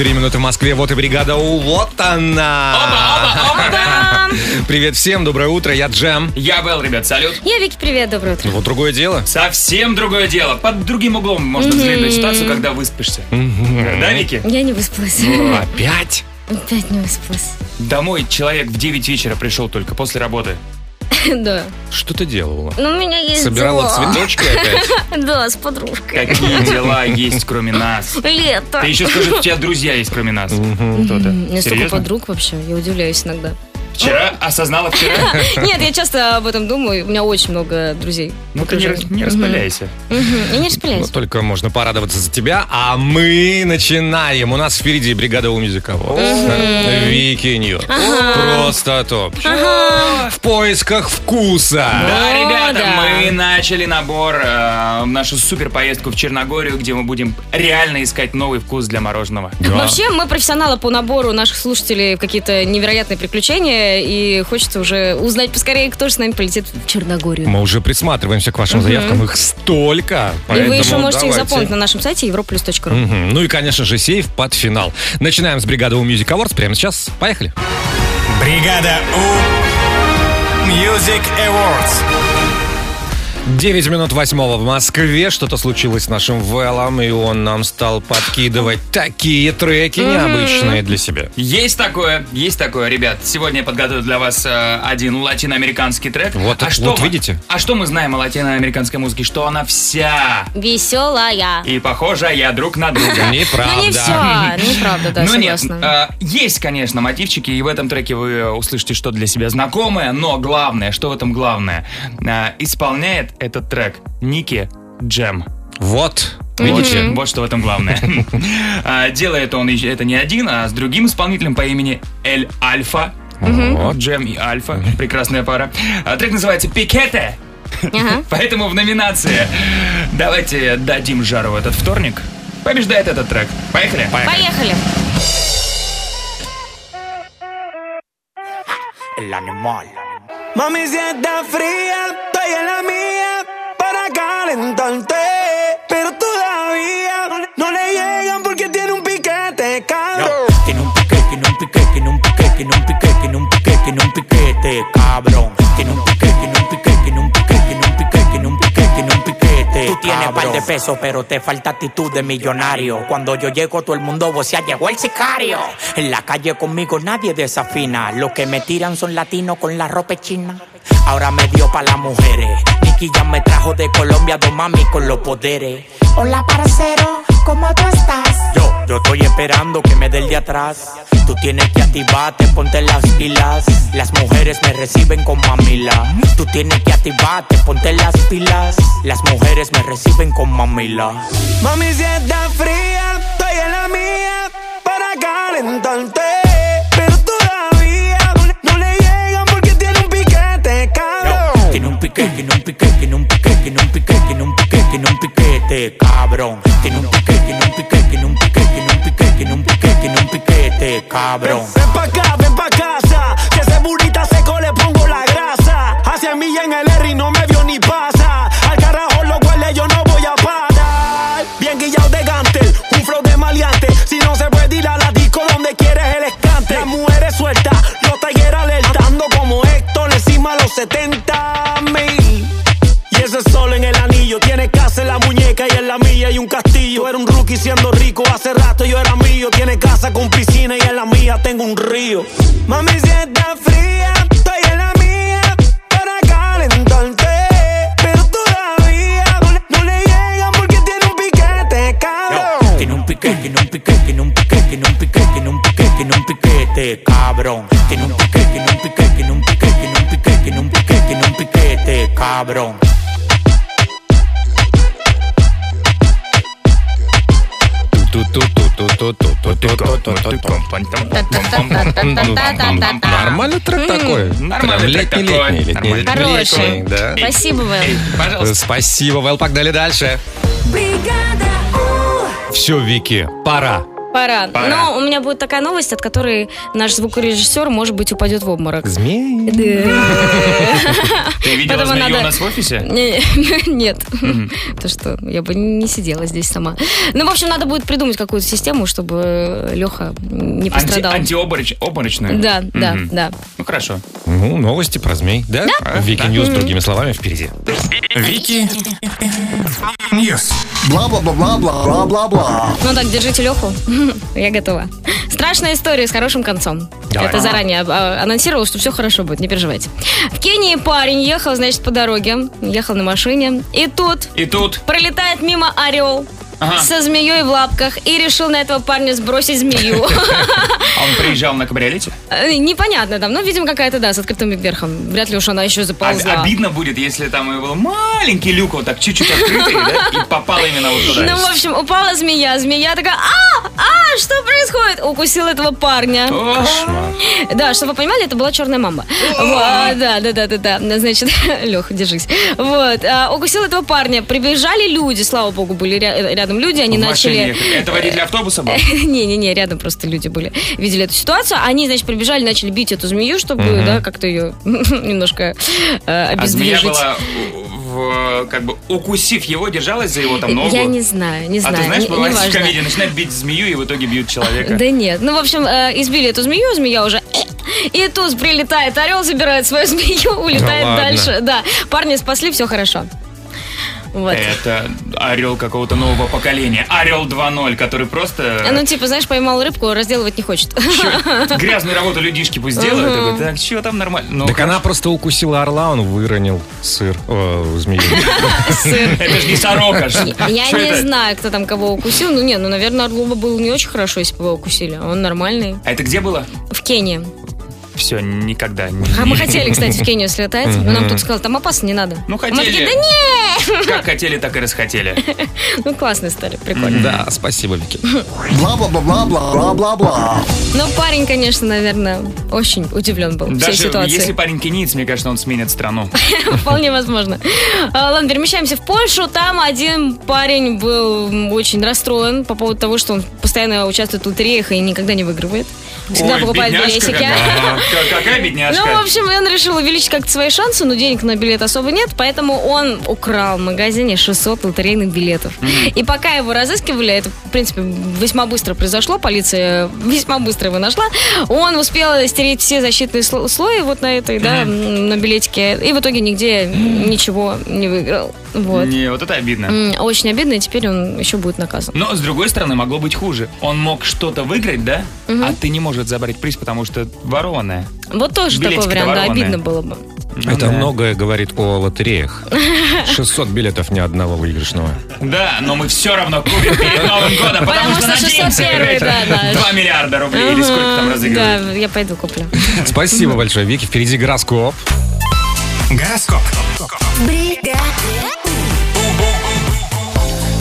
часов 4 минуты в Москве. Вот и бригада У. Вот она. Оба, оба, оба. Привет всем, доброе утро. Я Джем. Я Белл, ребят, салют. Я Вики, привет, доброе утро. Вот другое дело. Совсем другое дело. Под другим углом можно взглянуть на ситуацию, когда выспишься. Да, Вики? Я не выспалась. Опять? Опять не выспалась. Домой человек в 9 вечера пришел только после работы. Да. Что ты делала? Ну, у меня есть Собирала дела. цветочки опять? Да, с подружкой. Какие дела есть, кроме нас? Лето. Ты еще скажи, у тебя друзья есть, кроме нас. Кто-то. У меня столько подруг вообще, я удивляюсь иногда. Вчера? Осознала вчера? Нет, я часто об этом думаю, у меня очень много друзей. Ну ты не, распыляйся. Я не Ну, распыляюсь. только можно порадоваться за тебя. А мы начинаем. У нас впереди бригада У Awards. Вики News. Просто топ. В поисках вкуса. Да, ребята, мы начали набор э, в нашу супер поездку в Черногорию, где мы будем реально искать новый вкус для мороженого. Вообще, мы профессионалы по набору наших слушателей в какие-то невероятные приключения, и хочется уже узнать поскорее, кто же с нами полетит в Черногорию. Мы уже присматриваемся к вашим заявкам. Их столько. И вы еще можете их запомнить на нашем сайте europlus.ru. Ну и, конечно же, сейф под финал. Начинаем с бригады У Music Awards прямо сейчас. Поехали. Бригада У Music Awards. 9 минут восьмого в Москве. Что-то случилось с нашим Вэллом, и он нам стал подкидывать такие треки необычные для себя. Есть такое, есть такое, ребят. Сегодня я подготовил для вас э, один латиноамериканский трек. Вот, а вот что мы- видите? А что мы знаем о латиноамериканской музыке? Что она вся Веселая. и похожая друг на друга. Неправда. Ну не все, неправда, да, ну нет, э, есть, конечно, мотивчики, и в этом треке вы услышите что для себя знакомое, но главное, что в этом главное, э, исполняет этот трек Ники Джем. Вот. Видите, Видите? вот что в этом главное. А, Делает он еще- это не один, а с другим исполнителем по имени Эль Альфа. Вот, Джем и Альфа. Прекрасная пара. А, Трек называется «Пикете». Поэтому в номинации давайте дадим жару в этот вторник. Побеждает этот трек. Поехали? Поехали. El animal. Mami, si está fría, estoy en la mía para calentarte. Pero todavía no le llegan porque tiene un piquete, cabrón. Tiene un piquete, tiene un piquete, tiene un piquete, tiene un piquete, tiene un piquete, tiene un piquete, cabrón. Tiene un piquete, tiene un piquete, tiene un piquete, tiene un piquete, tiene un piquete, tiene un piquete. Tú tienes par de pesos, pero te falta actitud de millonario. Cuando yo llego, todo el mundo vocea, llegó el sicario. En la calle conmigo nadie desafina. Los que me tiran son latinos con la ropa china. Ahora me dio pa' las mujeres. Nicky ya me trajo de Colombia dos mami con los poderes. Hola, parcero, ¿cómo tú estás? Yo, yo estoy esperando que me dé el de atrás. Tú tienes que activarte, ponte las pilas. Las mujeres me reciben con mamila. Tú tienes que activarte, ponte las pilas. Las mujeres me reciben con mamila. Mami, si está fría, estoy en la mía para calentarte. Piquete, tiene un piquete, tiene un piquete, tiene un piquete, tiene un piquete, tiene un piquete, cabrón. Tiene un piquete, tiene un piquete, tiene un piquete, tiene un piquete, tiene un piquete, tiene un piquete, cabrón. Ven pa' acá, ven pa' casa. Que ese burrita seco le pongo la grasa. Hacia mí en el R y no me vio ni pasa. Al carajo lo huele, yo no voy a parar. Bien guillado de gantel, un flow de maleante. Si no se puede ir a la disco donde quieres el escante. Las mujeres sueltas, los taigueras alertando como Héctor encima los 70 la mía y un castillo. Era un rookie siendo rico, hace rato yo era mío. Tiene casa con piscina y en la mía tengo un río. Mami, si fría, estoy en la mía para calentarte. Pero todavía no le, no le llegan porque tiene un piquete, cabrón. Tiene un piquete, tiene un piquete, tiene un piquete, tiene un piquete, tiene un piquete, tiene un piquete, cabrón. Tiene un piquete, tiene un piquete, tiene un piquete, tiene un piquete, tiene un piquete, tiene un piquete, cabrón. Нормальный трек такой. Нормальный. летний, Хороший. летний, да. Спасибо, Вэл. Пожалуйста. Спасибо, Вэл. Погнали дальше. Все, Вики, пора. Пора. Пора. Но у меня будет такая новость, от которой наш звукорежиссер, может быть, упадет в обморок. Змей. Ты видела змею надо- у нас в офисе? Не- Нет. То что, я бы не сидела здесь сама. Ну, в общем, надо будет придумать какую-то систему, чтобы Леха не Анти, пострадал. антиоборочную? Да, да, да. Ну, хорошо. Ну, новости про змей, да? Вики News, другими словами, впереди. Вики News. Бла-бла-бла-бла-бла-бла-бла. Ну так, держите Леху. Я готова. Страшная история с хорошим концом. Давай. Это заранее а, анонсировал, что все хорошо будет, не переживайте. В Кении парень ехал, значит, по дороге, ехал на машине, и тут И тут... пролетает мимо орел Ага. со змеей в лапках и решил на этого парня сбросить змею. А он приезжал на кабриолете? Э, Непонятно там, ну, видимо, какая-то, да, с открытым верхом. Вряд ли уж она еще заползла. Обидно будет, если там был маленький люк, вот так чуть-чуть открытый, да, и попала именно вот туда. Ну, в общем, упала змея. Змея такая, а, а, что происходит? Укусила этого парня. О, Да, чтобы вы понимали, это была черная мама. Вот, да, да, да, да, да. Значит, Леха, держись. Вот, а, укусил этого парня. Прибежали люди, слава богу, были ря- рядом люди, они в начали... Это водитель автобуса был? Не-не-не, рядом просто люди были. Видели эту ситуацию. Они, значит, прибежали, начали бить эту змею, чтобы, да, как-то ее немножко э, А змея обездвижить. была, в, как бы, укусив его, держалась за его там ногу? Я не знаю, не А знаю. ты знаешь, не- бывает в неважно. комедии, начинают бить змею, и в итоге бьют человека. Да нет. Ну, в общем, э, избили эту змею, змея уже... И тут прилетает орел, забирает свою змею, улетает дальше. Да, парни спасли, все хорошо. Вот. Это орел какого-то нового поколения. Орел 2.0, который просто Ну, типа, знаешь, поймал рыбку, разделывать не хочет. чё, грязную работу людишки пусть делают. Такой, так, что там нормально? Ну, Так она просто укусила орла, он выронил сыр, о, змею. Это же не сорока. Я не знаю, кто там кого укусил. Ну, не, ну, наверное, орлу бы было не очень хорошо, если бы его укусили. Он нормальный. А это где было? В Кении. Все, никогда. не- А мы хотели, кстати, в Кению слетать. Но нам тут сказали, там опасно, не надо. Ну, Мы такие, хотели. да нет! Как хотели, так и расхотели. Ну, классная история, прикольно. Да, спасибо, Вики. Бла-бла-бла-бла-бла-бла-бла. Ну, парень, конечно, наверное, очень удивлен был всей Даже ситуации. если парень кенийц, мне кажется, он сменит страну. Вполне возможно. А, Ладно, перемещаемся в Польшу. Там один парень был очень расстроен по поводу того, что он постоянно участвует в лотереях и никогда не выигрывает. Всегда Ой, покупает билетики. какая. Ка- Какая бедняжка? Ну, в общем, он решил увеличить как-то свои шансы, но денег на билет особо нет, поэтому он украл в магазине 600 лотерейных билетов. И пока его разыскивали, это, в принципе, весьма быстро произошло, полиция весьма быстро его нашла, он успел стереть все защитные сло- слои вот на этой, да, на билетике, и в итоге нигде ничего не выиграл. Вот. Не, вот это обидно. Очень обидно, и теперь он еще будет наказан. Но, с другой стороны, могло быть хуже. Он мог что-то выиграть, да? А ты не можешь забрать приз, потому что ворованное. Вот тоже такой Билетики-то вариант, да, обидно было бы. Ну Это да. многое говорит о лотереях. 600 билетов ни одного выигрышного. Да, но мы все равно купим перед Новым годом, потому, Потому что надеемся 601, выиграть да, да. 2 миллиарда рублей или сколько там разыгрывают. Да, я пойду куплю. Спасибо большое, Вики. Впереди гороскоп. Гороскоп.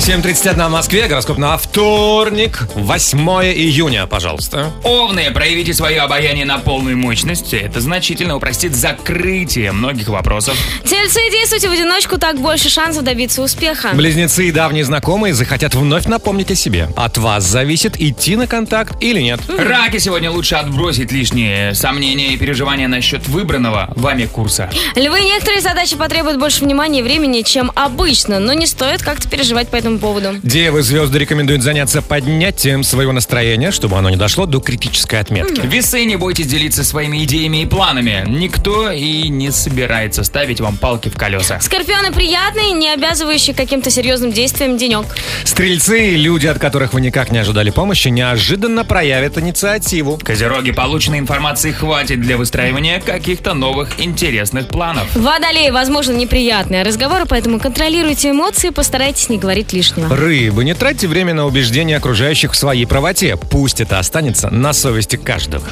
7.31 в Москве. Гороскоп на вторник, 8 июня, пожалуйста. Овны, проявите свое обаяние на полную мощность. Это значительно упростит закрытие многих вопросов. Тельцы, действуйте в одиночку, так больше шансов добиться успеха. Близнецы и давние знакомые захотят вновь напомнить о себе. От вас зависит, идти на контакт или нет. Раки сегодня лучше отбросить лишние сомнения и переживания насчет выбранного вами курса. Львы, некоторые задачи потребуют больше внимания и времени, чем обычно, но не стоит как-то переживать по этому поводу. Девы звезды рекомендуют заняться поднятием своего настроения, чтобы оно не дошло до критической отметки. Весы, не бойтесь делиться своими идеями и планами. Никто и не собирается ставить вам палки в колеса. Скорпионы приятный, не обязывающий каким-то серьезным действием денек. Стрельцы, люди, от которых вы никак не ожидали помощи, неожиданно проявят инициативу. Козероги, полученной информации хватит для выстраивания каких-то новых интересных планов. Водолеи, возможно, неприятные разговоры, поэтому контролируйте эмоции, постарайтесь не говорить лишнего. Рыбы, не тратьте время на убеждение окружающих в своей правоте. Пусть это останется на совести каждого.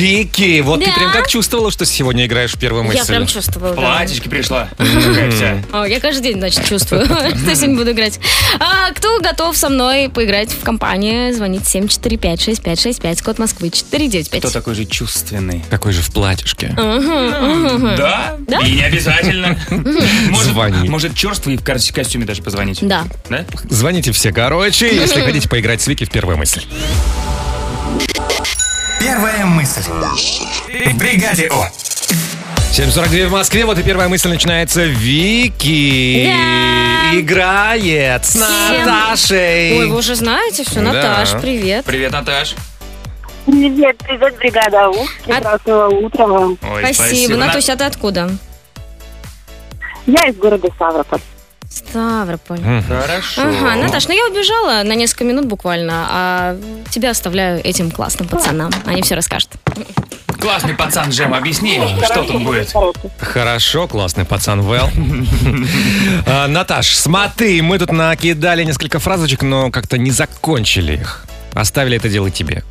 Вики, вот ты Да? прям как чувствовала, что сегодня играешь в первую мысль? Я прям чувствовала. В да. платьишке пришла. Вся. О, я каждый день, значит, чувствую, что сегодня буду играть. А кто готов со мной поиграть в компании? Звонить 745-6565, код Москвы 495. Кто такой же чувственный? Такой же в платьишке. Да? И не обязательно. Может, Звони. может черствый в кос- костюме даже позвонить. Да. Да? Звоните все короче, если хотите поиграть с Вики в первую мысль. Первая мысль. В бригаде О. 7.42 в Москве, вот и первая мысль начинается. Вики Да. играет с Всем- Наташей. Ой, вы уже знаете все, Да. Наташ, привет. Привет, Наташ. Привет, привет, бригада У. Прекрасного утра вам. Ой, Спасибо. На- Натуся, а ты откуда? Я из города Ставрополь. Ставрополь. Хорошо. Ага, Наташ, ну я убежала на несколько минут буквально, а тебя оставляю этим классным пацанам. Они все расскажут. Классный пацан Джем, объясни, что тут будет. Хорошо, классный пацан Вэл. А, Наташ, смотри, мы тут накидали несколько фразочек, но как-то не закончили их. Оставили это дело тебе.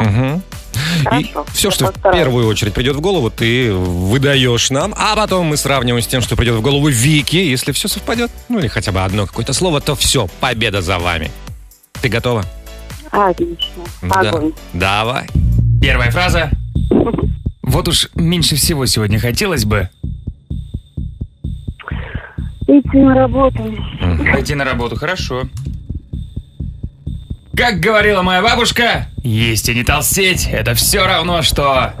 Мгм. И Хорошо, все, что в первую очередь придет в голову, ты выдаешь нам, а потом мы сравниваем с тем, что придет в голову Вики. Если все совпадет, ну или хотя бы одно какое-то слово, то все, победа за вами. Ты готова? Отлично. Да. Огонь. Давай. Первая фраза. Вот уж меньше всего сегодня хотелось бы Идти на работу. пойти на работу. Хорошо. Как говорила моя бабушка, есть и не толстеть, это все равно, что...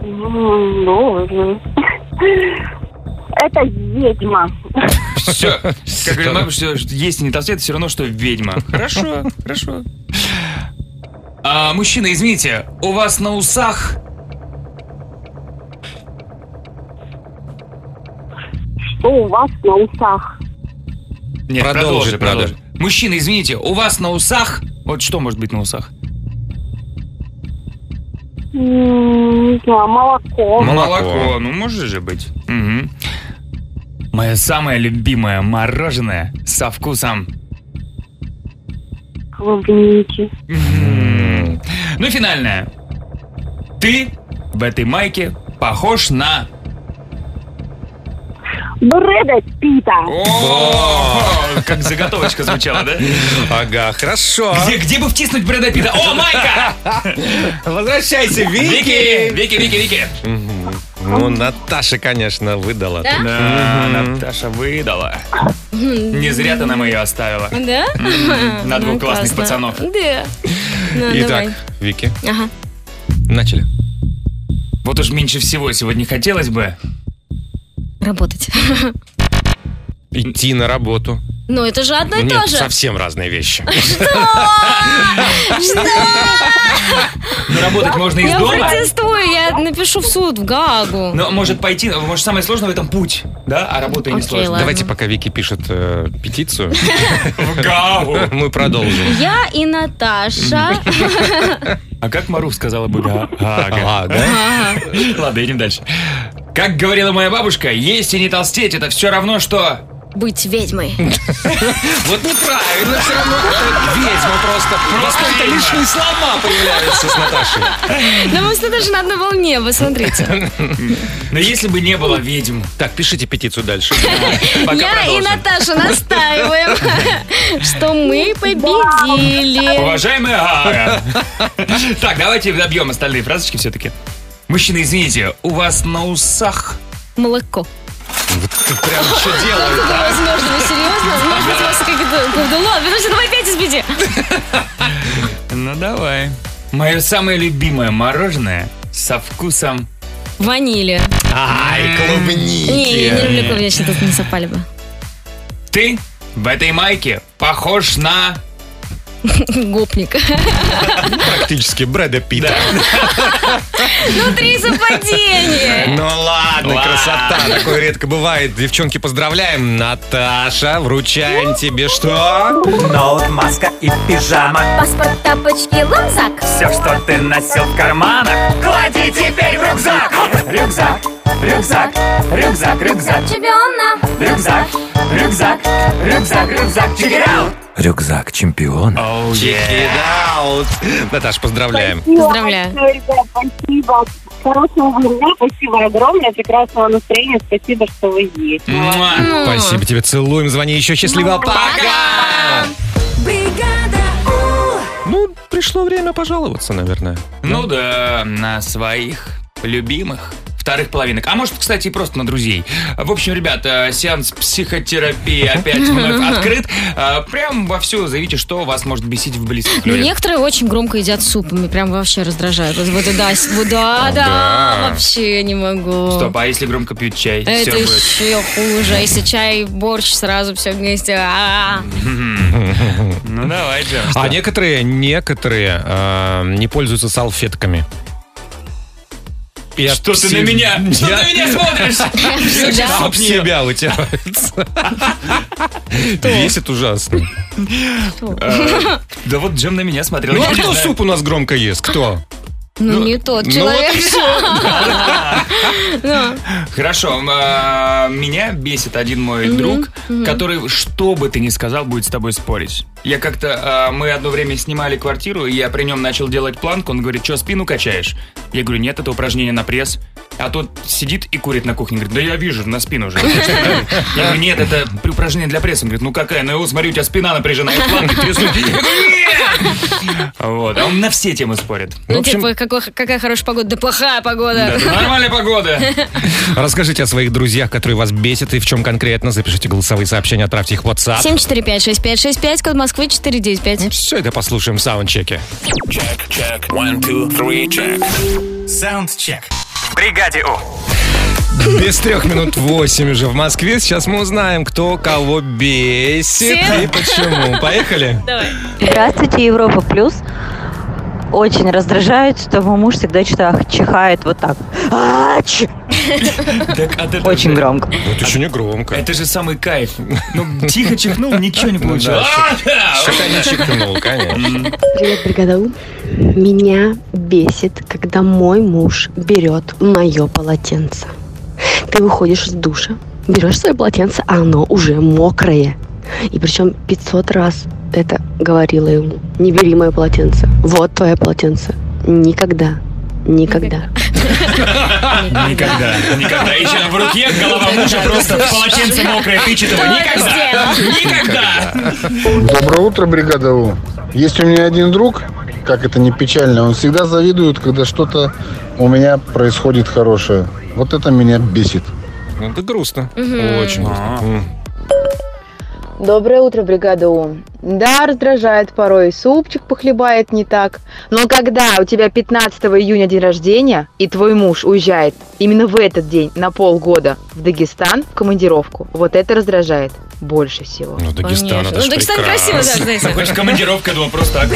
Боже. Это ведьма. Все. Как говорит моя бабушка, есть и не толстеть, это все равно, что ведьма. Хорошо, хорошо. А, мужчина, извините, у вас на усах Что у вас на усах? Нет, Продолжи, продолжи, продолжи. Мужчина, извините, у вас на усах... Вот что может быть на усах? Не знаю, молоко. Молоко. Ну, может же быть. Мгм. Мое самое любимое мороженое со вкусом... Клубники. Ну финальное. Ты в этой майке похож на... Брэда Питта. О, как заготовочка звучала, да? Ага, хорошо. Где, где бы втиснуть Брэда Питта? О, майка! Возвращайся, Вики! Вики, Вики, Вики! Ну, Наташа, конечно, выдала. Да? Да, Наташа выдала. Не зря ты нам ее оставила. Да? На двух Ну, классных классно. пацанов. Да. Ну, Итак, давай. Вики, Ага. начали. Вот уж меньше всего сегодня хотелось бы. Работать. Идти на работу. Ну, это же одно и Нет, то же. совсем разные вещи. Но работать можно из Я дома. протестую, я напишу в суд, в Гаагу. Но может пойти, может самое сложное в этом путь, да? А работа и не сложно. Давайте, пока Вики пишет э, петицию, В Гаагу. мы продолжим. Я и Наташа. А как Маруф сказала бы Га- Гаага? Ага. Ладно, идем дальше. Как говорила моя бабушка, есть и не толстеть, это все равно, что... Быть ведьмой. Вот неправильно все равно. Ведьма просто. Просто это лишние слова появляются с Наташей. Да мы с Наташей на одной волне, вы смотрите. Но если бы не было ведьм... Так, пишите петицию дальше. Я и. Наташа настаиваем, что мы победили. Уважаемая Гаага. Так, давайте добьем остальные фразочки все-таки. Мужчина, извините, у вас на усах... Молоко. Прям что делают? Возможно, вы серьезно? Может быть, у вас какие-то... Ладно, подожди, давай опять избеди. Ну, давай. Мое самое любимое мороженое со вкусом... Ванили. Ай, Не, я не клубники. люблю клубнички, тут не совпали бы. Ты в этой майке похож на... Гопник. Практически Брэда Питта. Ну, три совпадения. Ну ладно, красота. Такое редко бывает. Девчонки, поздравляем. Наташа, вручаем тебе что? Ноут, маска и пижама Паспорт, тапочки, рюкзак. Все, что ты носил в карманах Клади теперь в рюкзак Рюкзак, рюкзак, рюкзак, рюкзак Чемпиона. Рюкзак, рюкзак, рюкзак, рюкзак Check it out рюкзак чемпиона. Oh, out. Наташ, поздравляем. Поздравляю. Большое, ребят, спасибо. Хорошего дня, спасибо огромное, прекрасного настроения, спасибо, что вы есть. Муа. Спасибо тебе, целуем, звони еще. Счастливо, пока! Ну, пришло время пожаловаться, наверное. Ну да, на своих любимых вторых половинок. А может, кстати, и просто на друзей. В общем, ребята, сеанс психотерапии опять вновь открыт. А, Прям вовсю заявите, что вас может бесить в близких Ну, людях. некоторые очень громко едят суп, и прям вообще раздражают. Вот, вот да, вот да, да, Да. вообще не могу. Стоп, а если громко пьют чай? Это еще хуже. А Если чай, борщ, сразу все вместе. А-а-а. Ну давай, Джем. А некоторые, некоторые э, не пользуются салфетками. От Что ты на меня? Что Я- ты на меня смотришь? Об себя вытираются. Весит ужасно. Да вот Джем на меня смотрел. Ну я а кто суп у нас громко ест? Кто? Ну, не тот ну человек. Хорошо, а, меня бесит один мой друг, который, что бы ты ни сказал, будет с тобой спорить. Я как-то, а, мы одно время снимали квартиру, и я при нем начал делать планку, он говорит, что, спину качаешь? Я говорю, нет, это упражнение на пресс. А тот сидит и курит на кухне, говорит, да я вижу, на спину же. Я говорю, нет, это упражнение для пресса. Он говорит, ну какая, ну смотри, у тебя спина напряжена, я планки трясу. Вот, а он на все темы спорит. Ну, общем, типа, какой- какая хорошая погода, да плохая погода. да, нормальная погода. Расскажите о своих друзьях, которые вас бесят, и в чем конкретно. Запишите голосовые сообщения, отправьте их в WhatsApp. 745-6565, код Москвы 495. Все это послушаем в саундчеке. Саундчек. В бригаде У. Без трех минут восемь уже в Москве. Сейчас мы узнаем, кто кого бесит Всем. и почему. Поехали? Давай. Здравствуйте, Европа Плюс. Очень раздражает, что мой муж всегда чихает вот так. Ач! Так, от этого Очень громко. Это еще не громко. Это же самый кайф. Ну, тихо чихнул, ничего не получилось. да, А, да. Что-то не чихнул, конечно. Привет, бригада У. Меня бесит, когда мой муж берет мое полотенце. Ты выходишь из душа, берешь свое полотенце, а оно уже мокрое. И причем 500 раз это говорила ему. Не бери мое полотенце. Вот твое полотенце. Никогда. Никогда. Никогда, никогда. Еще в руке голова мужа просто в полотенце мокрое тычет его. Никогда. Никогда. Доброе утро, бригада У. Есть у меня один друг, как это не печально, он всегда завидует, когда что-то у меня происходит хорошее. Вот это меня бесит. Это грустно. Очень грустно. Доброе утро, бригада У. Да, раздражает порой, супчик похлебает не так. Но когда у тебя 15 июня день рождения, и твой муж уезжает именно в этот день на полгода в Дагестан в командировку, вот это раздражает больше всего. Ну, Дагестан, Конечно. это Ну, Дагестан красиво, да, прекрасно. знаете. Хочешь командировка, я думал, просто так.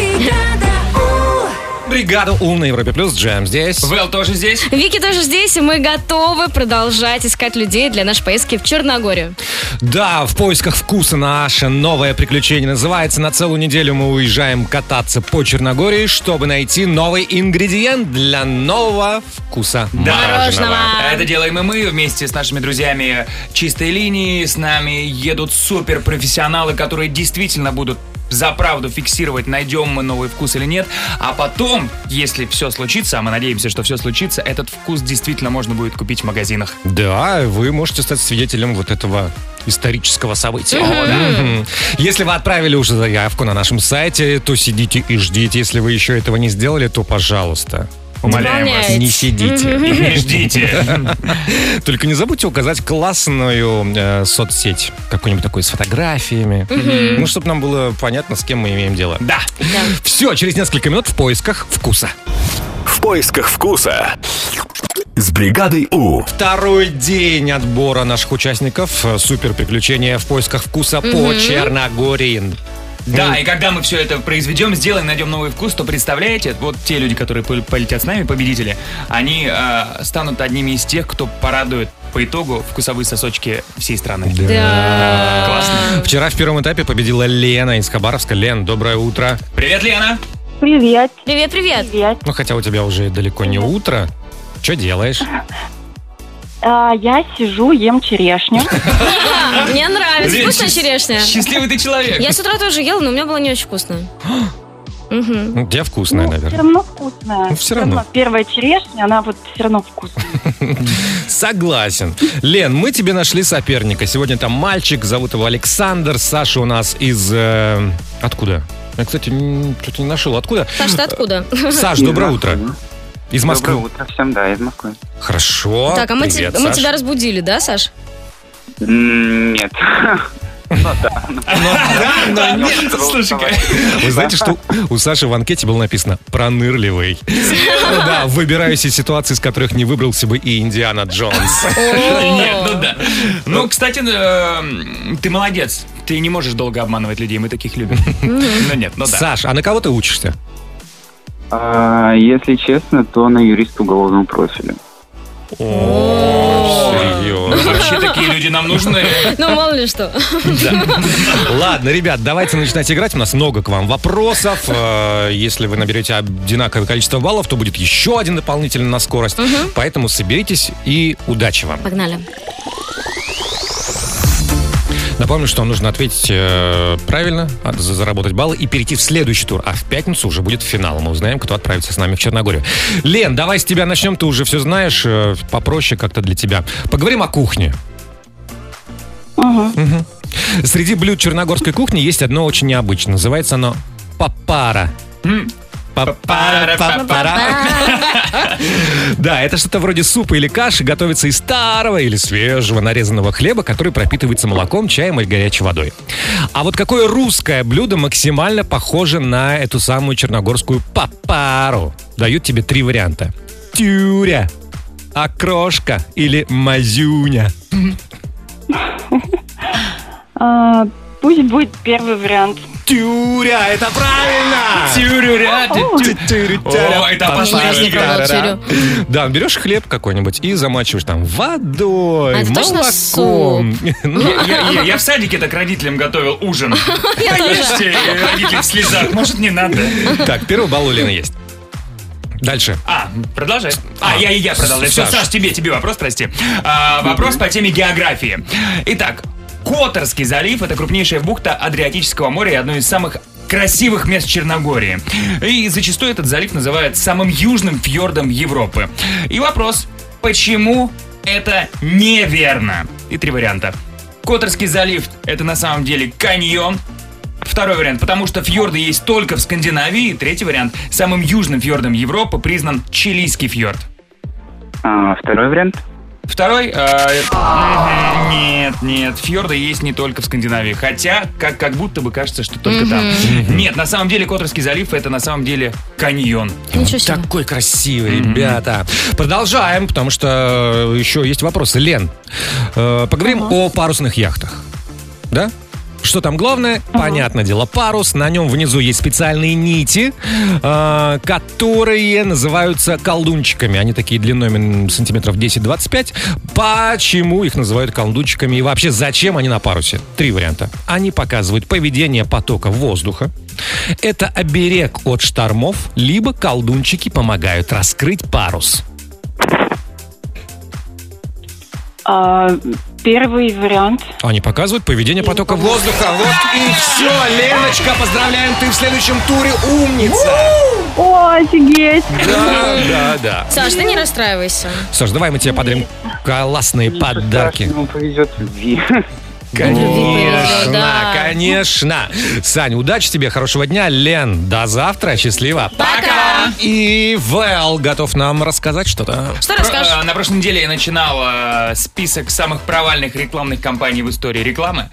Бригада У на Европе Плюс. Джем здесь. Вэл тоже здесь? Вики тоже здесь, и мы готовы продолжать искать людей для нашей поездки в Черногорию. Да, в поисках вкуса наше новое приключение называется. На целую неделю мы уезжаем кататься по Черногории, чтобы найти новый ингредиент для нового вкуса мороженого. Это делаем и мы вместе с нашими друзьями чистой линии. С нами едут суперпрофессионалы, которые действительно будут за правду фиксировать, найдем мы новый вкус или нет. А потом, если все случится, а мы надеемся, что все случится, этот вкус действительно можно будет купить в магазинах. Да, вы можете стать свидетелем вот этого исторического события. О, да. Если вы отправили уже заявку на нашем сайте, то сидите и ждите. Если вы еще этого не сделали, то, пожалуйста, умоляем вас, не сидите. Не ждите. Только не забудьте указать классную э, соцсеть, какую-нибудь такую с фотографиями. Ну, чтобы нам было понятно, с кем мы имеем дело. Да. Все, через несколько минут в поисках вкуса. В поисках вкуса. С бригадой У. Второй день отбора наших участников. Супер приключения в поисках вкуса по Мгм. Черногории. Да, и когда мы все это произведем, сделаем, найдем новый вкус, то представляете, вот те люди, которые пол- полетят с нами, победители, они э, станут одними из тех, кто порадует по итогу вкусовые сосочки всей страны. Да. Классно. Вчера в первом этапе победила Лена из Хабаровска. Лен, доброе утро. Привет, Лена. Привет. Привет, привет. Привет. Ну, хотя у тебя уже далеко не утро. Что делаешь? А, я сижу, ем черешню. Мне нравится. Вкусная черешня. счастливый ты человек. Я с утра тоже ела, но у меня была не очень вкусная. Мгм. У тебя вкусная, Все наверное. равно вкусная. Ну, всё равно. Первая черешня, она вот все равно вкусная. Согласен. Лен, мы тебе нашли соперника. Сегодня там мальчик, зовут его Александр. Саша у нас из... э, откуда? Я, кстати, что-то не нашел. Откуда? Саш, ты откуда? Саш, доброе утро. Из Москвы. Доброе утро всем, да, из Москвы. Хорошо. Так, а мы, Привет, те- мы Саш. тебя разбудили, да, Саш? Нет. Ну да. Да, нет, слушай-ка. Вы знаете, что у Саши в анкете было написано «пронырливый». Да, выбираюсь из ситуаций, из которых не выбрался бы и Индиана Джонс. Нет, ну да. Ну, кстати, э, ты молодец. Ты не можешь долго обманывать людей, мы таких любим. Ну нет, ну да. Саш, а на кого ты учишься? А, Если честно, то на юриста уголовного профиля. Серьезно. Вообще такие люди нам нужны. Ну, мало ли что. Ладно, ребят, давайте начинать играть. У нас много к вам вопросов. Э, Если вы наберете одинаковое количество баллов, то будет еще один дополнительный на скорость. Поэтому соберитесь и удачи вам. Погнали. Напомню, что нужно ответить э, правильно, а, за- заработать баллы и перейти в следующий тур. А в пятницу уже будет финал. Мы узнаем, кто отправится с нами в Черногорию. Лен, давай с тебя начнем. Ты уже все знаешь. э, Попроще как-то для тебя. Поговорим о кухне. Мгм. Среди блюд черногорской кухни есть одно очень необычное. Называется оно папара. Да, это что-то вроде супа или каши, готовится из старого или свежего нарезанного хлеба, который пропитывается молоком, чаем или горячей водой. А вот какое русское блюдо максимально похоже на эту самую черногорскую папару? Дают тебе три варианта. Тюря, окрошка или мазюня. А, Пусть будет первый вариант. Тюря, это правильно! Тюрюря, О. Это опасно. Да, берешь хлеб какой-нибудь и замачиваешь там водой, А молоком. Ну, Я, я- я в садике так родителям готовил ужин. Поешьте, родители в слезах. Может, не надо. Так, первый балл у Лены есть. Дальше. А, продолжай. А, я и я продолжаю. Все, Саш. Саш, тебе, тебе вопрос, прости. А, вопрос по теме географии. Итак, Которский залив – это крупнейшая бухта Адриатического моря и одно из самых красивых мест Черногории. И зачастую этот залив называют самым южным фьордом Европы. И вопрос, почему это неверно? И три варианта. Которский залив – это на самом деле каньон, Второй вариант, потому что фьорды есть только в Скандинавии. И третий вариант, самым южным фьордом Европы признан Чилийский фьорд. А, Второй вариант. Второй, э, нет, нет, фьорды есть не только в Скандинавии, хотя как, как будто бы кажется, что только там. Нет, на самом деле Которский залив это на самом деле каньон. Ничего себе. Такой красивый, ребята. Продолжаем, потому что э, еще есть вопросы. Лен, э, поговорим о парусных яхтах. Да? Что там главное? Понятное дело, парус. На нем внизу есть специальные нити, э, которые называются колдунчиками. Они такие длиной сантиметров 10-25. Почему их называют колдунчиками? И вообще, зачем они на парусе? Три варианта. Они показывают поведение потока воздуха. Это оберег от штормов, либо колдунчики помогают раскрыть парус. А, Первый вариант. Они показывают поведение потока воздуха. Вот и все, Леночка, поздравляем, ты в следующем туре умница. О, офигеть! Да, да, да. Саш, ты не расстраивайся. Саш, давай мы тебе подарим классные подарки. Ему повезет в любви. Конечно, да. конечно. Сань, удачи тебе, хорошего дня. Лен, до завтра, счастливо. Пока! И Вэл готов нам рассказать что-то. Что расскажешь? э, На прошлой неделе я начинал э, список самых провальных рекламных кампаний в истории рекламы.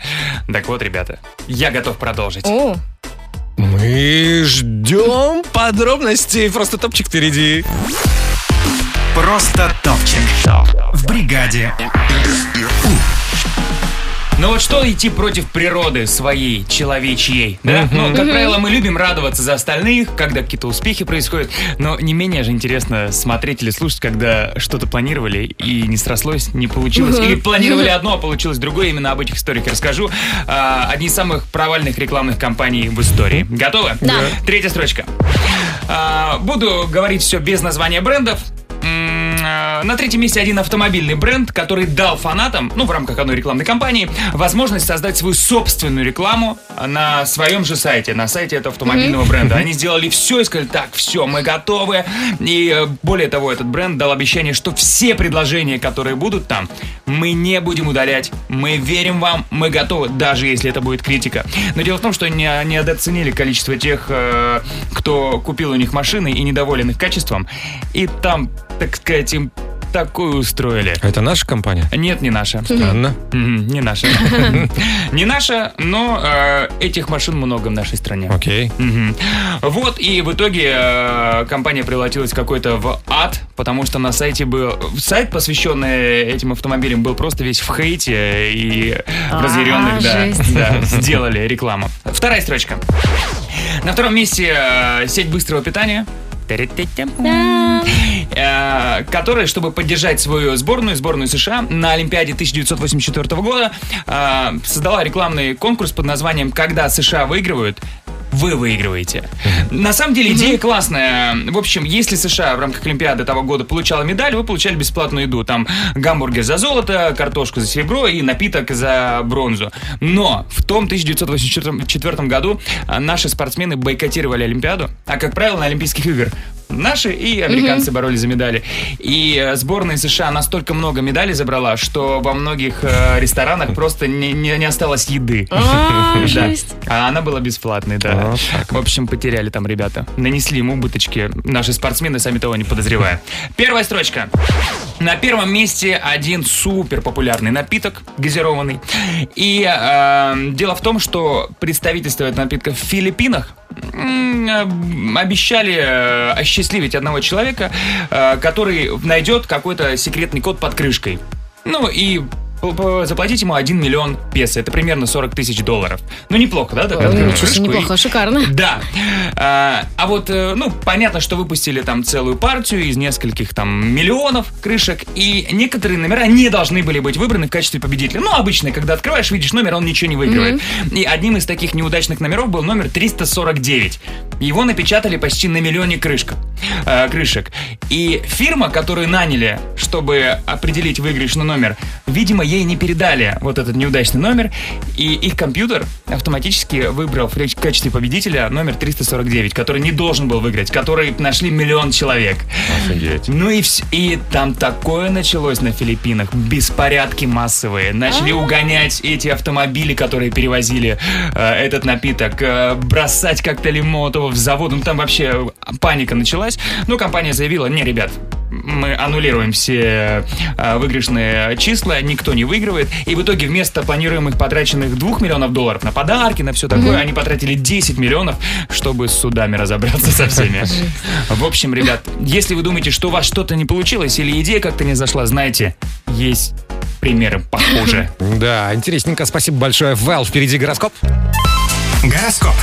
Так вот, ребята, я готов продолжить. О, Мы ждем подробностей. Просто топчик впереди. Просто топчик. В бригаде. Ну вот что идти против природы своей, человечьей, да? Ну, как правило, мы любим радоваться за остальных, когда какие-то успехи происходят, но не менее же интересно смотреть или слушать, когда что-то планировали и не срослось, не получилось, или планировали одно, а получилось другое, именно об этих историях расскажу. А, одни из самых провальных рекламных кампаний в истории. Готовы? Да. Третья строчка. А, буду говорить все без названия брендов. Э, на третьем месте один автомобильный бренд, который дал фанатам, ну, в рамках одной рекламной кампании, возможность создать свою собственную рекламу на своем же сайте, на сайте этого автомобильного бренда. Они сделали все и сказали, так, все, мы готовы. И э, более того, этот бренд дал обещание, что все предложения, которые будут там, мы не будем удалять. Мы верим вам, мы готовы, даже если это будет критика. Но дело в том, что не, не недооценили количество тех, э, кто купил у них машины и недоволен их качеством. И там, так сказать, им такую устроили. Это наша компания? Нет, не наша. Странно. Не наша. Не наша, но э, этих машин много в нашей стране. Окей. Вот, и в итоге э, компания превратилась какой-то в ад, потому что на сайте был... Сайт, посвященный этим автомобилям, был просто весь в хейте и А, разъяренных, да, сделали рекламу. Вторая строчка. На втором месте э, сеть быстрого питания. Э, которая, чтобы поддержать свою сборную, сборную США, на Олимпиаде 1984 года э, создала рекламный конкурс под названием «Когда США выигрывают, вы выигрываете. На самом деле идея классная. В общем, если США в рамках Олимпиады того года получала медаль, вы получали бесплатную еду. Там гамбургер за золото, картошку за серебро и напиток за бронзу. Но в том 1984 году наши спортсмены бойкотировали Олимпиаду, а как правило на Олимпийских играх наши и американцы боролись за медали. И э, сборная США настолько много медалей забрала, что во многих э, ресторанах просто не, не- не осталось еды. А. А она была бесплатной, да. В общем, потеряли там ребята. Нанесли ему убыточки наши спортсмены, сами того не подозревая. Первая строчка. На первом месте один супер популярный напиток газированный. И э, дело в том, что представительство этого напитка в Филиппинах м, э, обещали э, осчастливить одного человека, э, который найдет какой-то секретный код под крышкой. Ну и заплатить ему 1 миллион песо. Это примерно 40 тысяч долларов. Ну, неплохо, да? Так открываешь Ничего крышку и- неплохо, шикарно. да. А, а вот, э, ну, понятно, что выпустили там целую партию из нескольких там миллионов крышек, и некоторые номера не должны были быть выбраны в качестве победителя. Ну, обычно, когда открываешь, видишь номер, он ничего не выигрывает. И одним из таких неудачных номеров был номер 349. Его напечатали почти на миллионе крышка, э, крышек. И фирма, которую наняли, чтобы определить выигрышный номер, видимо, ей не передали вот этот неудачный номер, и их компьютер автоматически выбрал в качестве победителя номер 349, который не должен был выиграть, который нашли миллион человек. Офигеть. Ну и, вс- и там такое началось на Филиппинах. Беспорядки массовые. Начали угонять эти автомобили, которые перевозили э, этот напиток, э, бросать коктейли Молотова в завод. Ну там вообще паника началась. Но компания заявила, не, ребят, мы аннулируем все э, выигрышные числа, никто не выигрывает. И в итоге вместо планируемых потраченных 2 миллионов долларов на подарки, на все такое, Мгм. они потратили 10 миллионов, чтобы с судами разобраться со всеми. В общем, ребят, если вы думаете, что у вас что-то не получилось или идея как-то не зашла, знаете, есть примеры похуже. Да, интересненько. Спасибо большое. Вэл, впереди гороскоп. Гороскоп.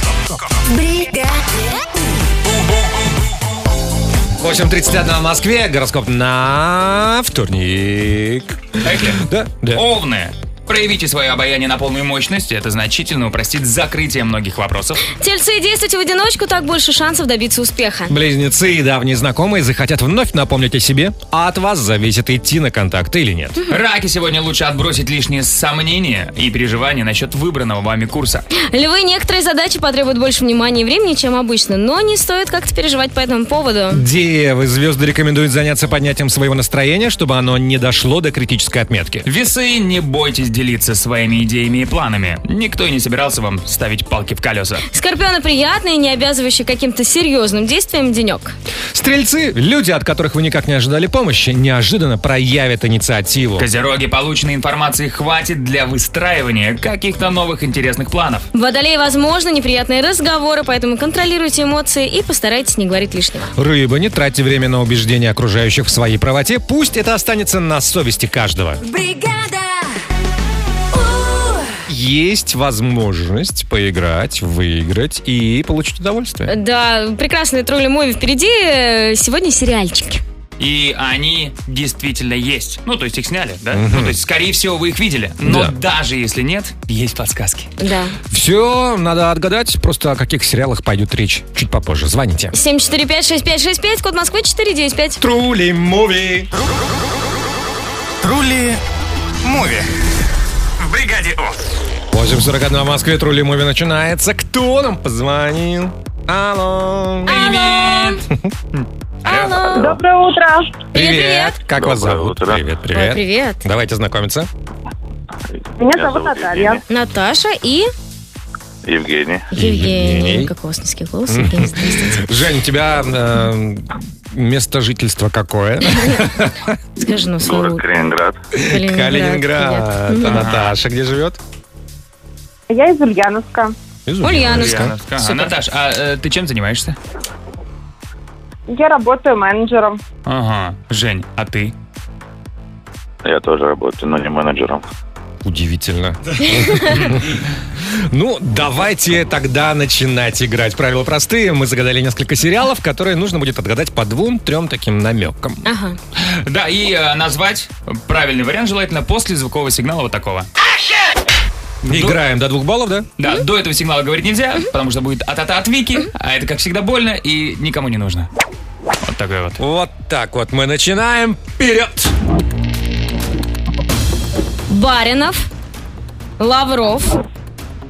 8.31 в Москве. Гороскоп на вторник. Поехали. Да, да. Овны. Проявите свое обаяние на полную мощность, это значительно упростит закрытие многих вопросов. Тельцы, действуйте в одиночку, так больше шансов добиться успеха. Близнецы и давние знакомые захотят вновь напомнить о себе, а от вас зависит идти на контакты или нет. Раки сегодня лучше отбросить лишние сомнения и переживания насчет выбранного вами курса. Львы, некоторые задачи потребуют больше внимания и времени, чем обычно, но не стоит как-то переживать по этому поводу. Девы, звезды рекомендуют заняться поднятием своего настроения, чтобы оно не дошло до критической отметки. Весы, не бойтесь делиться своими идеями и планами. Никто и не собирался вам ставить палки в колеса. Скорпионы приятные, не обязывающие каким-то серьезным действием денек. Стрельцы, люди, от которых вы никак не ожидали помощи, неожиданно проявят инициативу. Козероги, полученной информации хватит для выстраивания каких-то новых интересных планов. Водолеи, возможно, неприятные разговоры, поэтому контролируйте эмоции и постарайтесь не говорить лишнего. Рыба, не тратьте время на убеждения окружающих в своей правоте, пусть это останется на совести каждого. Есть возможность поиграть, выиграть и получить удовольствие. Да, прекрасные тролли муви впереди. Сегодня сериальчики. И они действительно есть. Ну, то есть их сняли, да? Мгм. Ну, то есть, скорее всего, вы их видели. Но Да. даже если нет, есть подсказки. Да. Все, надо отгадать, просто о каких сериалах пойдет речь чуть попозже. Звоните. 745-6565, код Москвы 495. Трули муви. Трули Муви. В бригаде О. 8.41 в Москве, Трули муви начинается. Кто нам позвонил? Алло. Привет. Алло. Доброе утро. Привет. Как вас Доброе зовут? утро. Привет, Ой, привет. привет. Давайте знакомиться. Меня зовут Наталья. Наташа и Евгений. Евгений. Какой у вас низкий голос, Евгений, здравствуйте. Жень, у тебя э, место жительства какое? Скажи нам свой Город Калининград. Калининград. Калининград. А. Наташа где живет? Я из Ульяновска. Из Ульяновска. Ульяновска. Ага. Супер. Наташ, а э, ты чем занимаешься? Я работаю менеджером. Ага. Жень, а ты? Я тоже работаю, но не менеджером. Удивительно. Ну, давайте тогда начинать играть. Правила простые. Мы загадали несколько сериалов, которые нужно будет отгадать по двум-трем таким намекам. Ага. Да, и э, назвать правильный вариант желательно после звукового сигнала вот такого. Играем до двух баллов, да? Да, до этого сигнала говорить нельзя, потому что будет а-та-та от Вики, а это, как всегда, больно и никому не нужно. Вот такой вот. Вот так вот мы начинаем. Вперед! Баринов, Лавров,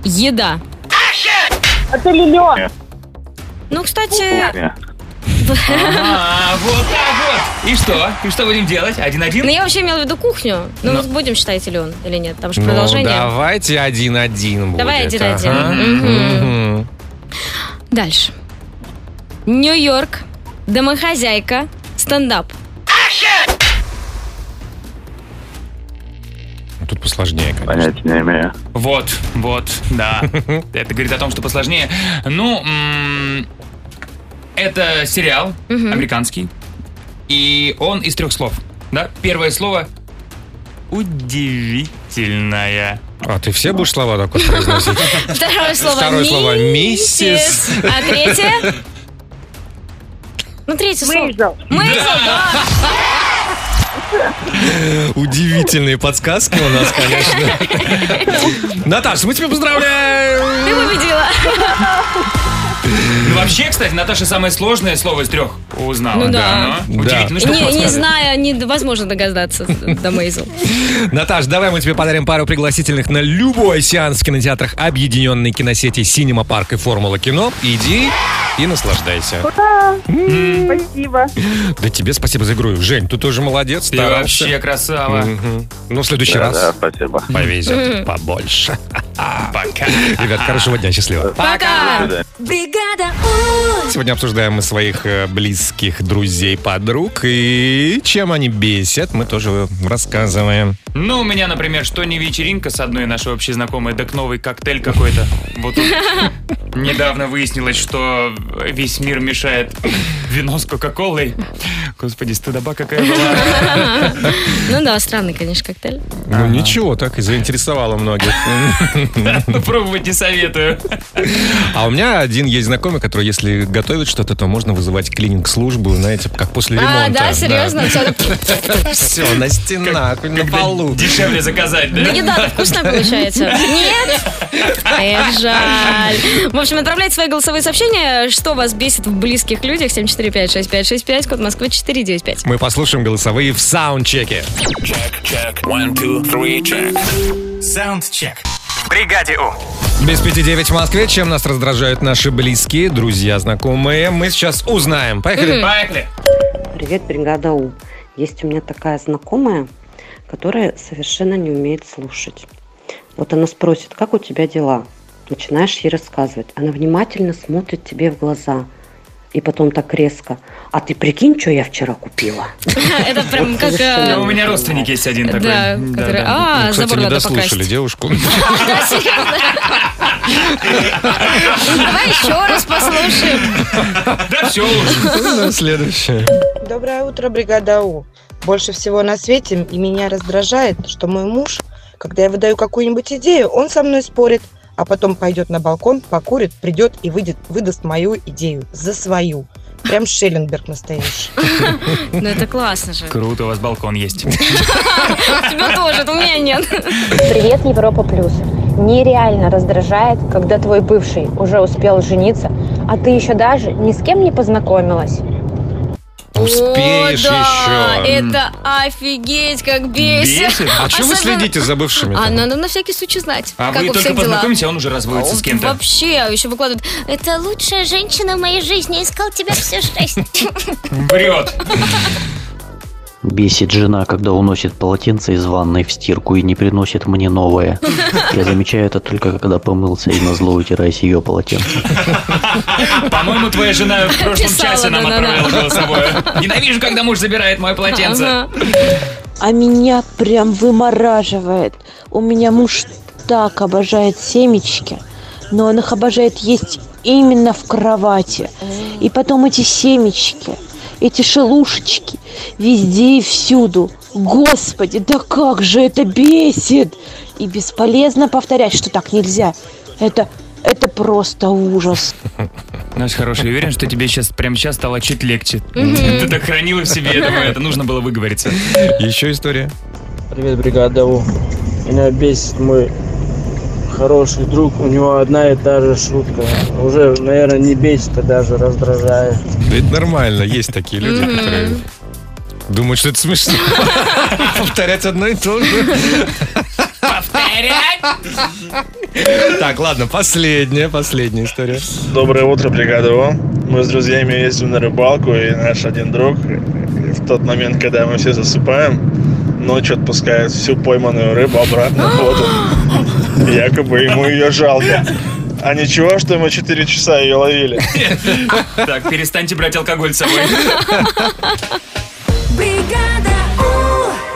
еда. Это Лилион. Ну, кстати, Ага, вот так вот. И что? И что будем делать? Один-один? ну я вообще имела в виду кухню. Ну, Но- будем считать или он, или нет? Там же Ну, продолжение. давайте один-один будет. Давай один-один. Ага. Мгм. Дальше. Нью-Йорк, домохозяйка, стендап. Тут посложнее, конечно. Понятия не имею. Вот, вот, да. Это говорит о том, что посложнее. Ну, м, это сериал американский, и он из трех слов. Да? Первое слово удивительная. А ты все будешь слова так вот произносить? Второе слово Второе слово миссис. А третье? Ну, третье слово. Мейзел. Мейзел, да. Удивительные подсказки у нас, конечно. Наташа, мы тебя поздравляем! Ты победила. Ну, вообще, кстати, Наташа самое сложное слово из трех узнала. Ну да. Ну, Удивительно, что Не, не зная, невозможно догадаться до Мейзел. Наташ, давай мы тебе подарим пару пригласительных на любой сеанс в кинотеатрах объединенной киносети Синема Парк и Формула Кино. Иди и наслаждайся. Ура! Спасибо. Да тебе спасибо за игру. Жень, ты тоже молодец, Ты старался. вообще красава. Ну, в следующий Да, раз да, спасибо. повезет побольше. Пока. Ребят, хорошего дня, счастливо. Пока. Бригада Сегодня обсуждаем мы своих э, близких друзей, подруг и чем они бесят, мы тоже рассказываем. Ну, у меня, например, что не вечеринка с одной нашей общей знакомой, так новый коктейль какой-то. Вот тут недавно выяснилось, что весь мир мешает вино с Кока-Колой. Господи, стыдоба какая была. Ну да, странный, конечно, коктейль. Ну ничего, так и заинтересовало многих. Ну, пробовать не советую. А у меня один есть знакомый, который, если готовит что-то, то можно вызывать клининг-службу, знаете, как после ремонта. А, да, серьезно? Все, на стенах, на полу. Дешевле заказать, Да да? еда вкусная получается. Нет? Эх, жаль. В общем, отправляйте свои голосовые сообщения, что вас бесит в близких людях. 745-6565, код Москвы 495. Мы послушаем голосовые в саундчеке. Check. One, two, three, check. Soundcheck. В бригаде О. Без пяти девять в Москве. Чем нас раздражают наши близкие, друзья, знакомые, мы сейчас узнаем. Поехали. Поехали. Привет, бригада У. Есть у меня такая знакомая, которая совершенно не умеет слушать. Вот она спросит, как у тебя дела? Начинаешь ей рассказывать. Она внимательно смотрит тебе в глаза. И потом так резко. А ты прикинь, что я вчера купила? Это прям как... э, у меня родственник есть один такой. Да, который... А, Ну, Кстати, забор не надо дослушали девушку. Давай еще раз послушаем. Да все уже. Ну, Следующее. Доброе утро, бригада У. Больше всего на свете и меня раздражает, что мой муж, когда я выдаю какую-нибудь идею, он со мной спорит, а потом пойдет на балкон, покурит, придет и выйдет, выдаст мою идею за свою. Прям Шелленберг настоящий. Ну это классно же. Круто, у вас балкон есть. У тебя тоже, у меня нет. Привет, Европа Плюс. Нереально раздражает, когда твой бывший уже успел жениться, а ты еще даже ни с кем не познакомилась. Успеешь О, да, еще. это офигеть, как бесит. Бесит? А что вы следите за бывшими? А надо на всякий случай знать, А как вы только познакомитесь, а он уже разводится с кем-то. Вообще, еще выкладывают. Это лучшая женщина в моей жизни. Искал тебя всю жизнь. Врет. Бесит жена, когда уносит полотенце из ванной в стирку и не приносит мне новое. Я замечаю это только когда помылся и назло утираясь ее полотенце. По-моему, твоя жена в прошлом Писала, часе нам да-да-да. отправила голосовое. Ненавижу, когда муж забирает мое полотенце. А меня прям вымораживает. У меня муж так обожает семечки, но он их обожает есть именно в кровати. И потом эти семечки, эти шелушечки, везде и всюду. Господи, да как же это бесит! И бесполезно повторять, что так нельзя. Это, это просто ужас. Наш хороший, уверен, что тебе сейчас прямо сейчас стало чуть легче. Ты так хранила в себе, я думаю, это нужно было выговориться. Еще история. Привет, бригада У. Меня бесит мой хороший друг, у него одна и та же шутка. Уже, наверное, не бесит, а даже раздражает. Ведь нормально, есть такие люди, которые думают, что это смешно. Повторять одно и то же. Так, ладно, последняя, последняя история. Доброе утро, бригада О. Мы с друзьями ездим на рыбалку, и наш один друг в тот момент, когда мы все засыпаем, ночью отпускает всю пойманную рыбу обратно в воду. Якобы ему ее жалко. А ничего, что мы 4 часа ее ловили. Так, перестаньте брать алкоголь с собой.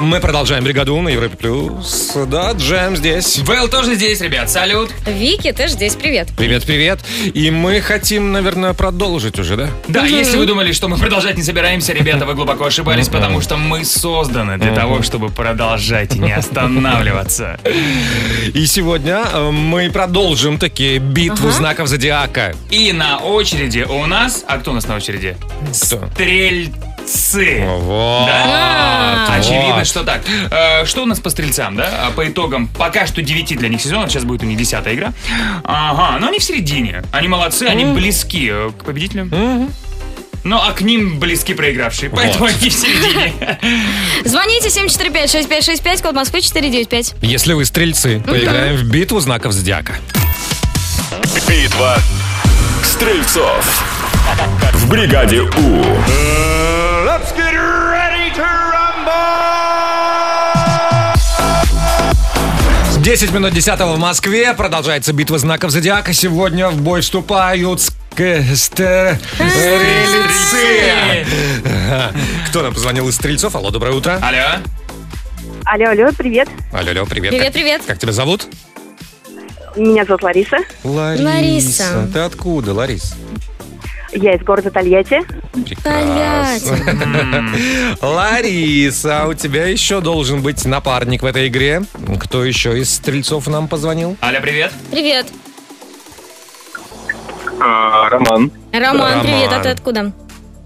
Мы продолжаем бригаду на Европе Плюс. Да, Джем здесь. Вэл тоже здесь, ребят. Салют. Вики, ты ж здесь, привет. Привет, привет. И мы хотим, наверное, продолжить уже, да? Да, если вы думали, что мы продолжать не собираемся, ребята, вы глубоко ошибались, потому что мы созданы для того, чтобы продолжать и не останавливаться. И сегодня э, мы продолжим такие битву Ага. знаков зодиака. И на очереди у нас... А кто у нас на очереди? Стрельцы. Вот. Да? Вот. Очевидно, что так. Э, Что у нас по стрельцам, да? А По итогам пока что 9 для них сезонов, сейчас будет у них 10 игра. Ага, но они в середине. Они молодцы, они близки э, к победителям. Ну, а к ним близки проигравшие, поэтому Вот. они в середине. Звоните 745-6565, код Москвы 495. Если вы стрельцы, поиграем в битву знаков зодиака. Битва стрельцов. В бригаде У. 10 минут 10 в Москве. Продолжается битва знаков зодиака. Сегодня в бой вступают стрельцы. Кто нам позвонил из стрельцов? Алло, доброе утро. Алло. Алло, алло, привет. Алло, алло, привет. Привет, Как- привет. Как тебя зовут? Меня зовут Лариса. Лариса. Лариса. Ты откуда, Ларис? Я из города Тольятти. Прекрасно. Лариса, у тебя еще должен быть напарник в этой игре. Кто еще из стрельцов нам позвонил? Аля, привет. Привет. Роман. Роман, привет, а ты откуда?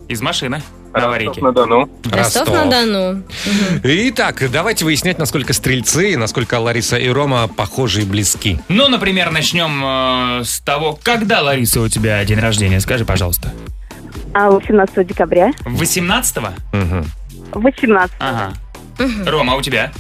Из машины. На аварийке. Ростов-на-Дону. Ростов-на-Дону. Итак, давайте выяснять, насколько стрельцы и насколько Лариса и Рома похожи и близки. Ну, например, начнем э, с того, когда, Лариса, у тебя день рождения? Скажи, пожалуйста. А 18 декабря. 18-го? 18. Ага. Рома, а у тебя?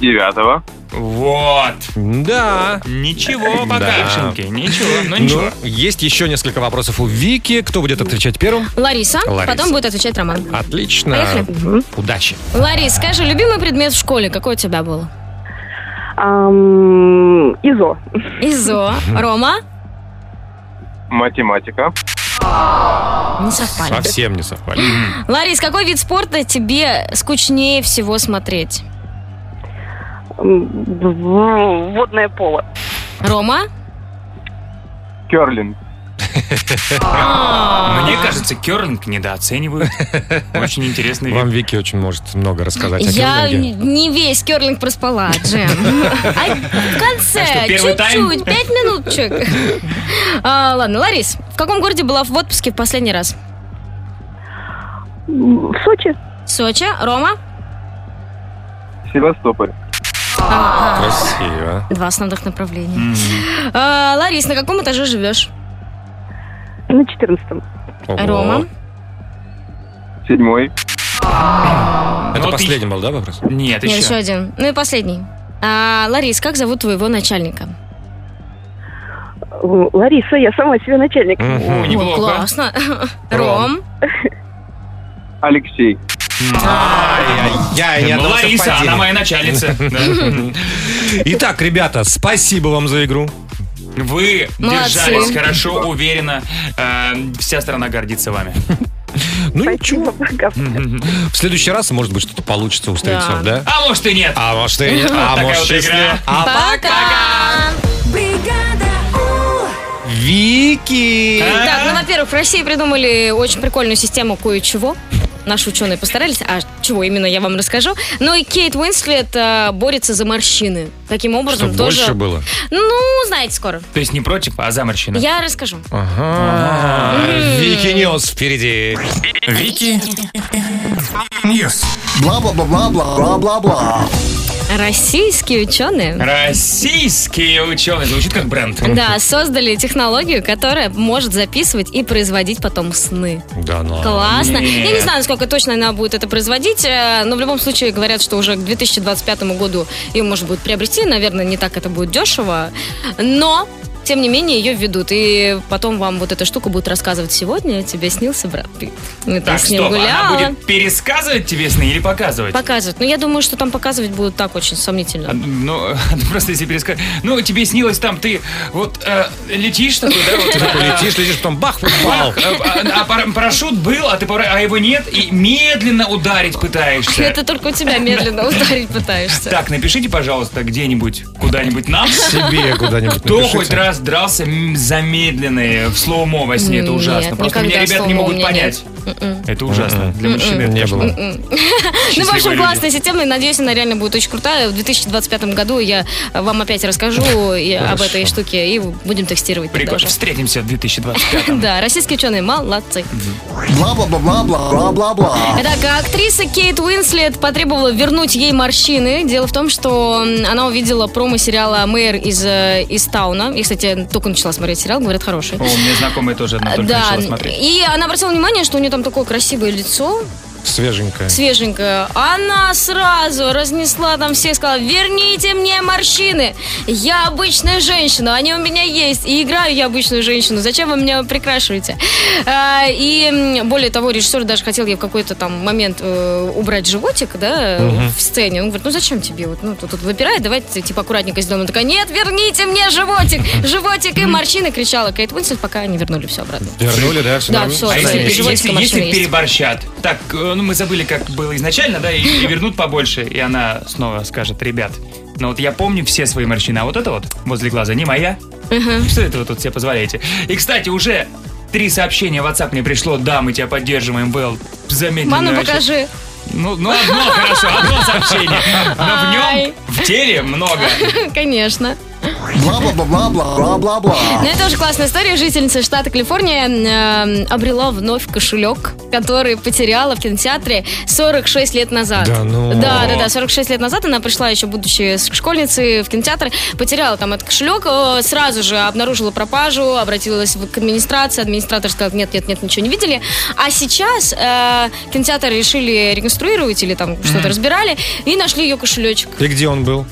Девятого. Вот. Да. Ничего, Да. покашеньки. Ничего, ну ничего. Ну, есть еще несколько вопросов у Вики. Кто будет отвечать первым? Лариса, Лариса. потом будет отвечать Роман. Отлично. Поехали. Удачи. Ларис, скажи, любимый предмет в школе какой у тебя был? ИЗО. ИЗО. Рома? Математика. Не совпали. Совсем не совпали. Ларис, какой вид спорта тебе скучнее всего смотреть? Водное поло. Рома? Керлинг. Мне кажется, керлинг недооценивают. Очень интересный вид. Вам Вики очень может много рассказать о Я керлинге. не весь керлинг проспала, Джем. А в конце, тайм? чуть-чуть, пять минуточек. А, Ладно, Ларис, в каком городе была в отпуске в последний раз? В Сочи. Сочи. Рома? Севастополь. Красиво. Два основных направления. А, Ларис, на каком этаже живешь? На четырнадцатом. Рома? Седьмой. Это последний был, да, вопрос? Нет, Нет, еще один. Ну и последний. А, Ларис, как зовут твоего начальника? Лариса, я сама себе начальник. О, классно. Ром? Алексей. Я не одного Лариса, она моя начальница. Итак, ребята, спасибо вам за игру. Вы Молодцы. держались хорошо, уверенно. Э, Вся страна гордится вами. Ну ничего. В следующий раз, может быть, что-то получится у стрельцов, да? А может и нет. А может и нет. А может счастливо. игра. А Вики! Так, ну, во-первых, в России придумали очень прикольную систему кое-чего. Наши ученые постарались, а чего именно я вам расскажу. Ну и Кейт Уинслет э, борется за морщины. Таким образом Чтоб тоже... больше было? Ну, знаете скоро. То есть не против, а за морщину. Я расскажу. Ага. Вики News впереди. Вики News. Бла-бла-бла-бла-бла-бла-бла. Российские ученые Российские ученые. Звучит как бренд. да, создали технологию, которая может записывать и производить потом сны. Да, ну. Классно. Нет. Я не знаю, насколько точно она будет это производить, э, но в любом случае говорят, что уже к 2025 году ее можно будет приобрести. Наверное, не так это будет дешево, но тем не менее ее введут. И потом вам вот эта штука будет рассказывать сегодня. Тебе снился брат Питт. Мы там Так, с ним стоп, она гуляла. будет пересказывать тебе сны или показывать? Показывать. Но я думаю, что там показывать будут так очень сомнительно. Ну, просто если пересказать. Ну, тебе снилось там, ты вот э, летишь такой, да? Вот, Ты такой летишь, летишь, потом бах, упал. бах, э, а, а пара- парашют был, а ты а его нет, и медленно ударить пытаешься. Это только у тебя медленно ударить пытаешься. Так, напишите, пожалуйста, где-нибудь, куда-нибудь нам. Себе куда-нибудь Кто напишите. хоть раз дрался м, замедленные в слоумо во сне, это Нет, ужасно. Просто меня ребят не могут понять. нет. М-м. Это ужасно. Для мужчин это Не было. Ну, в общем, классная система, и надеюсь, она реально будет очень крутая. В 2025 году я вам опять расскажу и об этой штуке, и будем тестировать Прикольно. Встретимся в 2025 Да, российские ученые молодцы. Бла-бла-бла-бла-бла-бла-бла. Итак, актриса Кейт Уинслет потребовала вернуть ей морщины. Дело в том, что она увидела промо-сериала «Мэр из, э, из Тауна». Я, кстати, только начала смотреть сериал, говорят, хороший. О, у меня знакомая тоже одна только да, начала смотреть. и она обратила внимание, что у нее там такое красивое лицо, Свеженькая. свеженькая. Она сразу разнесла там всех, сказала, верните мне морщины. Я обычная женщина, они у меня есть. И играю я обычную женщину. Зачем вы меня прикрашиваете? А, И более того, режиссер даже хотел ей в какой-то там момент э, убрать животик, да, Мгм. в сцене. Он говорит, ну зачем тебе? Вот, ну, тут, тут выпирает, давайте типа аккуратненько сделаем. Она такая, нет, верните мне животик! Животик и морщины, кричала Кейт Уинслет, пока не вернули все обратно. Вернули, да? Все Да, всё, А если, и если- и если переборщат? Так, ну мы забыли, как было изначально, да, и, и вернут побольше, и она снова скажет, ребят, ну вот я помню все свои морщины, а вот это вот возле глаза не моя. Что это вы тут себе позволяете? И, кстати, уже три сообщения в WhatsApp мне пришло, да, мы тебя поддерживаем, Вэл, замедленно. Ману, вообще». покажи. Ну, ну, одно хорошо, одно сообщение. Но в нем, в теле много. Конечно. Бла-бла-бла-бла-бла-бла-бла. Ну, это тоже классная история. Жительница штата Калифорния э, обрела вновь кошелек, который потеряла в кинотеатре 46 лет назад. Да ну. Да, да, да. 46 лет назад она пришла еще, будучи школьницей, в кинотеатр, потеряла там этот кошелек, э, сразу же обнаружила пропажу, обратилась в- к администрации. Администратор сказал, нет, нет, нет, ничего не видели. А сейчас э, кинотеатр решили реконструировать или там что-то разбирали и нашли ее кошелечек. И где он был?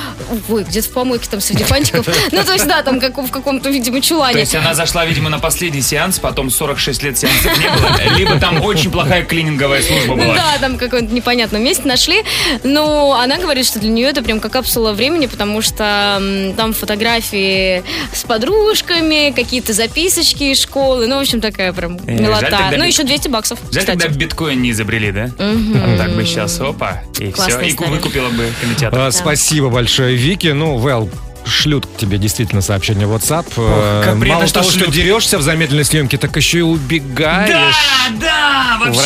Ой, где-то в помойке там среди фантиков. Ну, то есть, да, там как, в каком-то, видимо, То чулане. есть она зашла, видимо, на последний сеанс, потом 46 лет сеансов не было, либо там очень плохая клининговая служба Ну была. да, там в каком-то непонятном месте нашли. Но она говорит, что для нее это прям как капсула времени, потому что там фотографии с подружками, какие-то записочки из школы. Ну, в общем, такая прям Э, жаль милота. тогда Ну, бит- еще 200 баксов, Жаль, кстати. тогда биткоин не изобрели, да? А так бы сейчас, опа, и все, Классная и история. выкупила бы кинотеатр. А, Спасибо большое, Вики. Ну, Вэл, шлют к тебе действительно сообщение в WhatsApp. Э, как приятно, Мало что того, что шлют. дерешься в замедленной съемке, так еще и убегаешь. Да, да, вообще.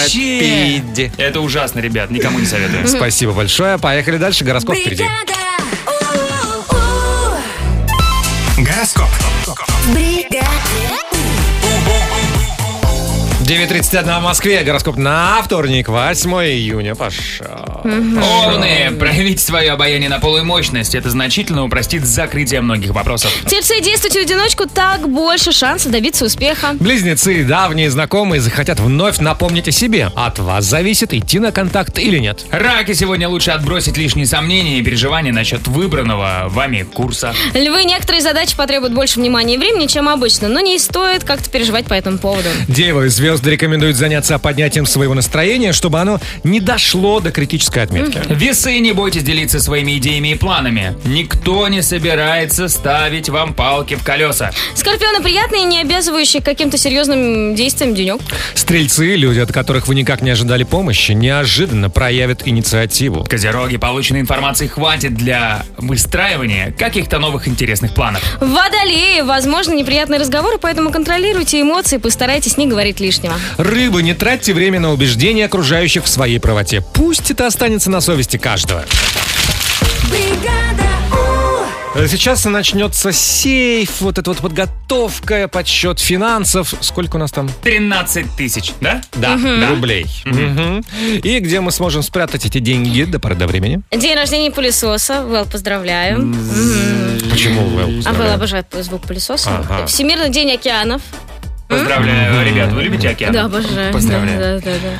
Рапиде. Это ужасно, ребят, никому не советую. Спасибо большое. Поехали дальше. Гороскоп впереди. Гороскоп. 9.31 в Москве. Гороскоп на вторник, 8 июня. Пошел. Овны, проявить свое обаяние на полную мощность. Это значительно упростит закрытие многих вопросов. Тельцы, действуйте в одиночку, так больше шансов добиться успеха. Близнецы давние знакомые захотят вновь напомнить о себе. От вас зависит, идти на контакт или нет. Раки сегодня лучше отбросить лишние сомнения и переживания насчет выбранного вами курса. Львы, некоторые задачи потребуют больше внимания и времени, чем обычно, но не стоит как-то переживать по этому поводу. Девы, звезды рекомендуют заняться поднятием своего настроения, чтобы оно не дошло до критической отметки. Весы, не бойтесь делиться своими идеями и планами. Никто не собирается ставить вам палки в колеса. Скорпионы приятные и не обязывающие к каким-то серьезным действиям денек. Стрельцы, люди, от которых вы никак не ожидали помощи, неожиданно проявят инициативу. Козероги, полученной информации хватит для выстраивания каких-то новых интересных планов. Водолеи, возможно, неприятные разговоры, поэтому контролируйте эмоции, постарайтесь не говорить лишнего. Рыбы, не тратьте время на убеждения окружающих в своей правоте. Пусть это останется на совести каждого. Сейчас начнется сейф, вот эта вот подготовка, подсчет финансов. Сколько у нас там? 13 тысяч, да? Да, Мгм. рублей. Мгм. И где мы сможем спрятать эти деньги до поры до времени? День рождения пылесоса. Вэл, поздравляю. Почему Вэл? А Вэл обожает звук пылесоса. Ага. Всемирный день океанов. Поздравляю, ребят, вы любите океан? Да, обожаю. Поздравляю. Да, да, да.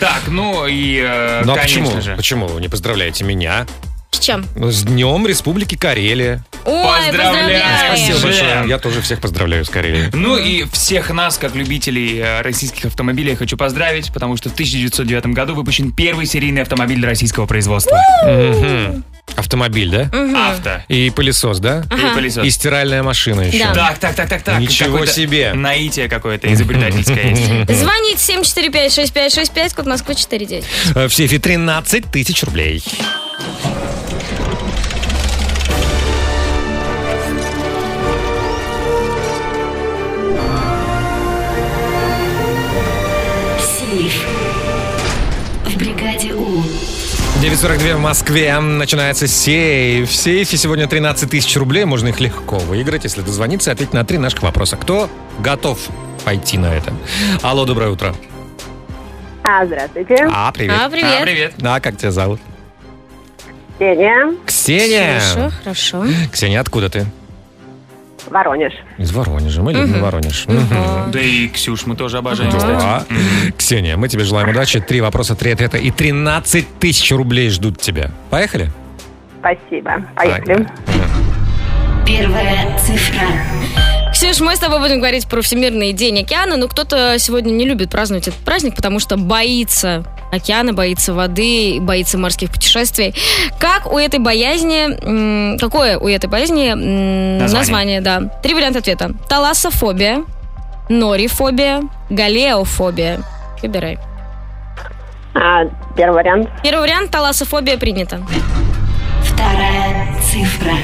Так, ну и, э, Ну а конечно почему? же. Почему вы не поздравляете меня? С чем? С Днем Республики Карелия. Ой, поздравляю. Спасибо большое. Я тоже всех поздравляю с Карелией. Ну и всех нас, как любителей э, российских автомобилей, я хочу поздравить, потому что в 1909 году выпущен первый серийный автомобиль российского производства. Автомобиль, да? Авто. И пылесос, да? Ага. И пылесос. И стиральная машина еще. Так, так, так, так, так. Ничего Какое-то себе. Наитие какое-то изобретательское есть. Звонить 745-6565, код Москвы 49. Э, В сейфе 13 тысяч рублей. 9.42 в Москве. Начинается сейф. В сейфе сегодня 13 тысяч рублей. Можно их легко выиграть, если дозвониться и ответить на три наших вопроса. Кто готов пойти на это? Алло, доброе утро. А, здравствуйте. А, привет. А, привет. А, привет. А, как тебя зовут? Ксения. Ксения. Хорошо, хорошо. Ксения, откуда ты? Воронеж. Из Воронежа. Мы любим. Воронеж. Мгм. Да и Ксюш мы тоже обожаем, Да. кстати. Ксения, мы тебе желаем удачи. Три вопроса, три ответа и 13 тысяч рублей ждут тебя. Поехали? Спасибо. Поехали. Первая цифра. Ксюш, мы с тобой будем говорить про Всемирный день океана, но кто-то сегодня не любит праздновать этот праздник, потому что боится океана, боится воды, боится морских путешествий. Как у этой боязни, какое у этой боязни Название. название, да. Три варианта ответа. Талассофобия, норифобия, галеофобия. Выбирай. А, первый вариант. Первый вариант талассофобия принято. Вторая цифра.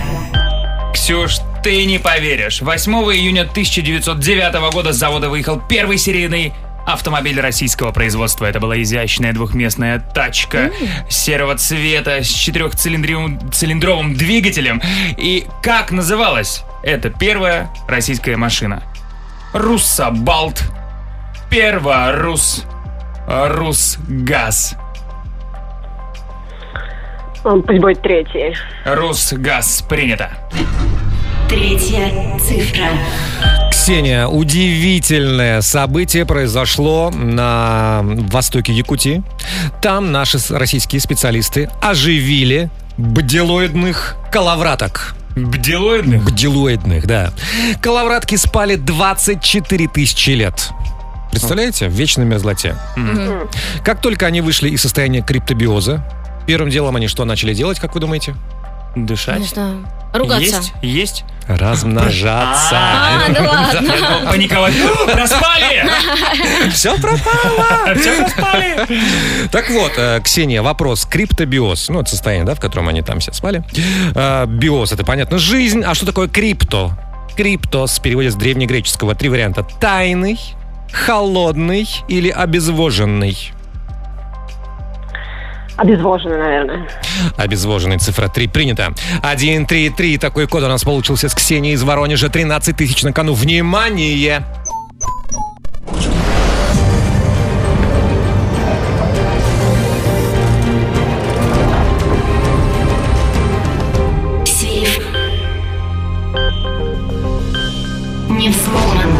Ксюш, ты не поверишь. 8 июня 1909 года с завода выехал первый серийный автомобиль российского производства. Это была изящная двухместная тачка серого цвета с четырехцилиндровым цилиндровым двигателем. И как называлась эта первая российская машина? Руссобалт, Перворус, Русгаз. Он пусть будет третий. Русгаз принято. Третья цифра. Ксения, удивительное событие произошло на востоке Якутии. Там наши российские специалисты оживили бделоидных коловраток. Бделоидных? Бделоидных, да. Коловратки спали 24 тысячи лет. Представляете? В вечной мерзлоте. Как только они вышли из состояния криптобиоза, первым делом они что начали делать, как вы думаете? Дышать? Не знаю. Ругаться. Есть? Есть? Размножаться. А, ладно. Думал, Паниковать. «О, Проспали! Все пропало. Все проспали! Так вот, э, Ксения, вопрос. Криптобиоз. Ну, это состояние, да, в котором они там все спали. Э, Биоз, это понятно, жизнь. А что такое крипто? Криптос в переводе с древнегреческого. Три варианта. Тайный, холодный или обезвоженный? Обезвоженный, наверное. Обезвоженный. Цифра 3 принято. 1, 3, 3. Такой код у нас получился с Ксенией из Воронежа. 13 тысяч на кону. Внимание! Сейф. Не взломан.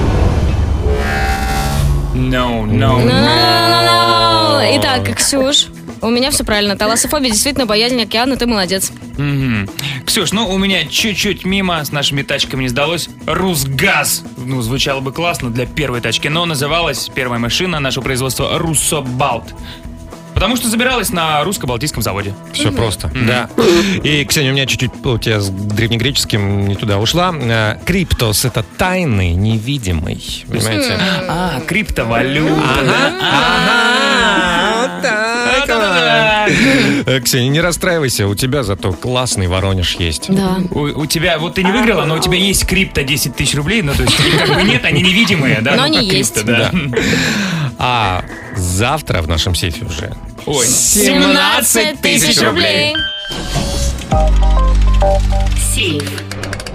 No, no, Ну-ну-ну-ну-ну. Итак, Ксюш, у меня все правильно. Таласофобия действительно боязнь океана, ты молодец. Мгм. Ксюш, ну у меня чуть-чуть мимо с нашими тачками не сдалось. Русгаз. Ну, звучало бы классно для первой тачки, но называлась первая машина нашего производства Руссобалт. Потому что забиралась на русско-балтийском заводе. Все просто, да. И, Ксения, у меня чуть-чуть у тебя с древнегреческим не туда ушла. Э, Криптос — это тайный, невидимый. Понимаете? А, криптовалюта. Вот так вот. Э, Ксения, не расстраивайся, у тебя зато классный Воронеж есть. Да. У, у тебя, вот ты не выиграла, но у тебя есть крипто 10 тысяч рублей, ну то есть как бы нет, они невидимые, да? Но ну, они как есть. крипто, да. А завтра в нашем сейфе уже Ой. 17 тысяч рублей. Сейф.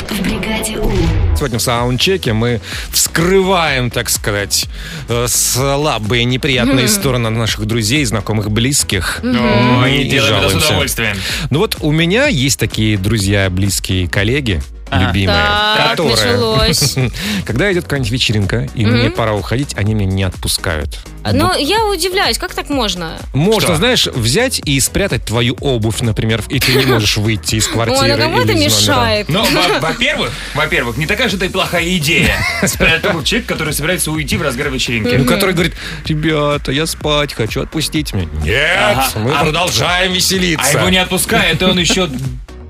В бригаде У. Сегодня в саундчеке мы вскрываем, так сказать, э, слабые, неприятные стороны наших друзей, знакомых, близких. Ну, и И делаем это с удовольствием. Ну вот у меня есть такие друзья, близкие коллеги, Ага. любимые, Так, началось. когда идет какая-нибудь вечеринка, и мне пора уходить, они меня не отпускают. Но я удивляюсь, как так можно? Можно, Что? знаешь, взять и спрятать твою обувь, например, и ты не можешь выйти из квартиры. Ой, ну кому это мешает? Но, во- во-первых, во-первых, не такая же это и плохая идея. Спрятать обувь человек, который собирается уйти в разгар вечеринки. Ну, который говорит, ребята, я спать хочу, отпустите меня. Нет, мы А- продолжаем веселиться. А его не отпускает, и он еще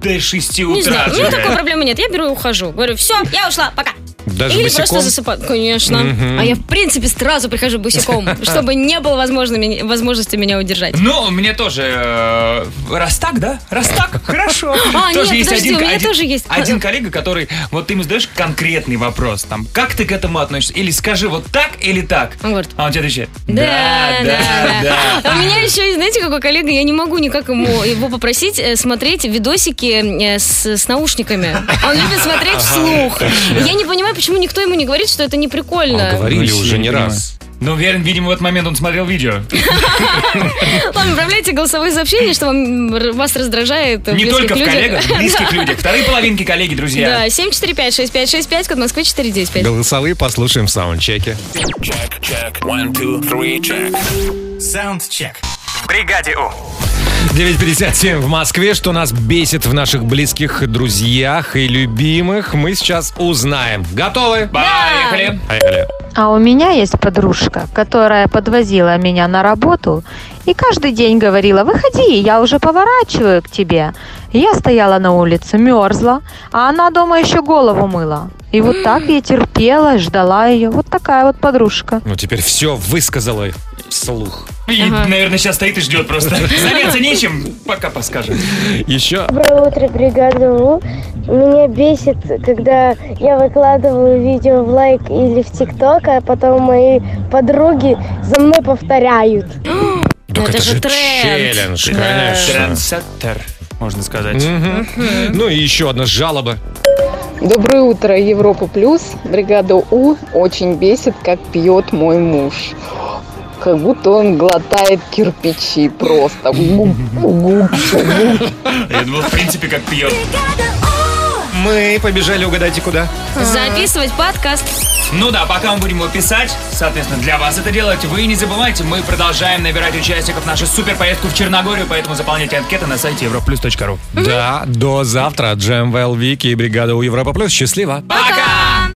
до 6 Не утра знаю, у меня отжигает. такой проблемы нет. Я беру и ухожу. Говорю, все, я ушла, пока. Даже Или босиком? просто засыпаю. Конечно. Мгм. А я, в принципе, сразу прихожу босиком, чтобы не было возможно меня- возможности меня удержать. Ну, мне тоже... э, раз так, да? Раз так, хорошо. А, Тоже нет, подожди, один- у меня один- тоже есть. Один коллега, который... Вот ты ему задаешь конкретный вопрос, там, как ты к этому относишься? Или скажи вот так или так? Он говорит, А он тебе отвечает, Да, да, да. А У меня еще, есть, знаете, какой коллега, я не могу никак ему его попросить э, смотреть видосики э, с, с наушниками. Он любит смотреть вслух. Я не понимаю, почему никто ему не говорит, что это не прикольно. Говорили Ну, уже не раз. Ну, уверен, видимо, в этот момент он смотрел видео. Ладно, отправляйте голосовые сообщения, что вам, вас раздражает. Не только в коллегах, в близких людях. Вторые половинки коллеги, друзья. Да, 745-6565, код Москвы 495. Голосовые послушаем в саундчеке. Саундчек. В бригаде У. 9.57 в Москве. Что нас бесит в наших близких, друзьях и любимых, мы сейчас узнаем. Готовы? Поехали. Поехали. А у меня есть подружка, которая подвозила меня на работу и каждый день говорила, выходи, я уже поворачиваю к тебе. Я стояла на улице, мерзла, а она дома еще голову мыла. И вот так я терпела, ждала ее. Вот такая вот подружка. Ну, теперь все высказала вслух. И, наверное, сейчас стоит и ждет просто. Заняться нечем, пока подскажет. Еще. Доброе утро, бригада У. Меня бесит, когда я выкладываю видео в лайк или в ТикТок, а потом мои подруги за мной повторяют. Так это же тренд. челлендж, конечно. Трендсеттер, можно сказать. Ну и еще одна жалоба. Доброе утро, Европа Плюс. Бригада У очень бесит, как пьет мой муж. Как будто он глотает кирпичи просто. Я думал, в принципе, как пьет. Мы побежали, угадайте куда. Записывать подкаст. Ну да, пока мы будем его писать, соответственно, для вас это делать, вы не забывайте, мы продолжаем набирать участников в нашу супер поездку в Черногорию, поэтому заполняйте анкеты на сайте europlus.ru. Да, до завтра. Джем Вэл, Вики и бригада у Европа Плюс. Счастливо. Пока!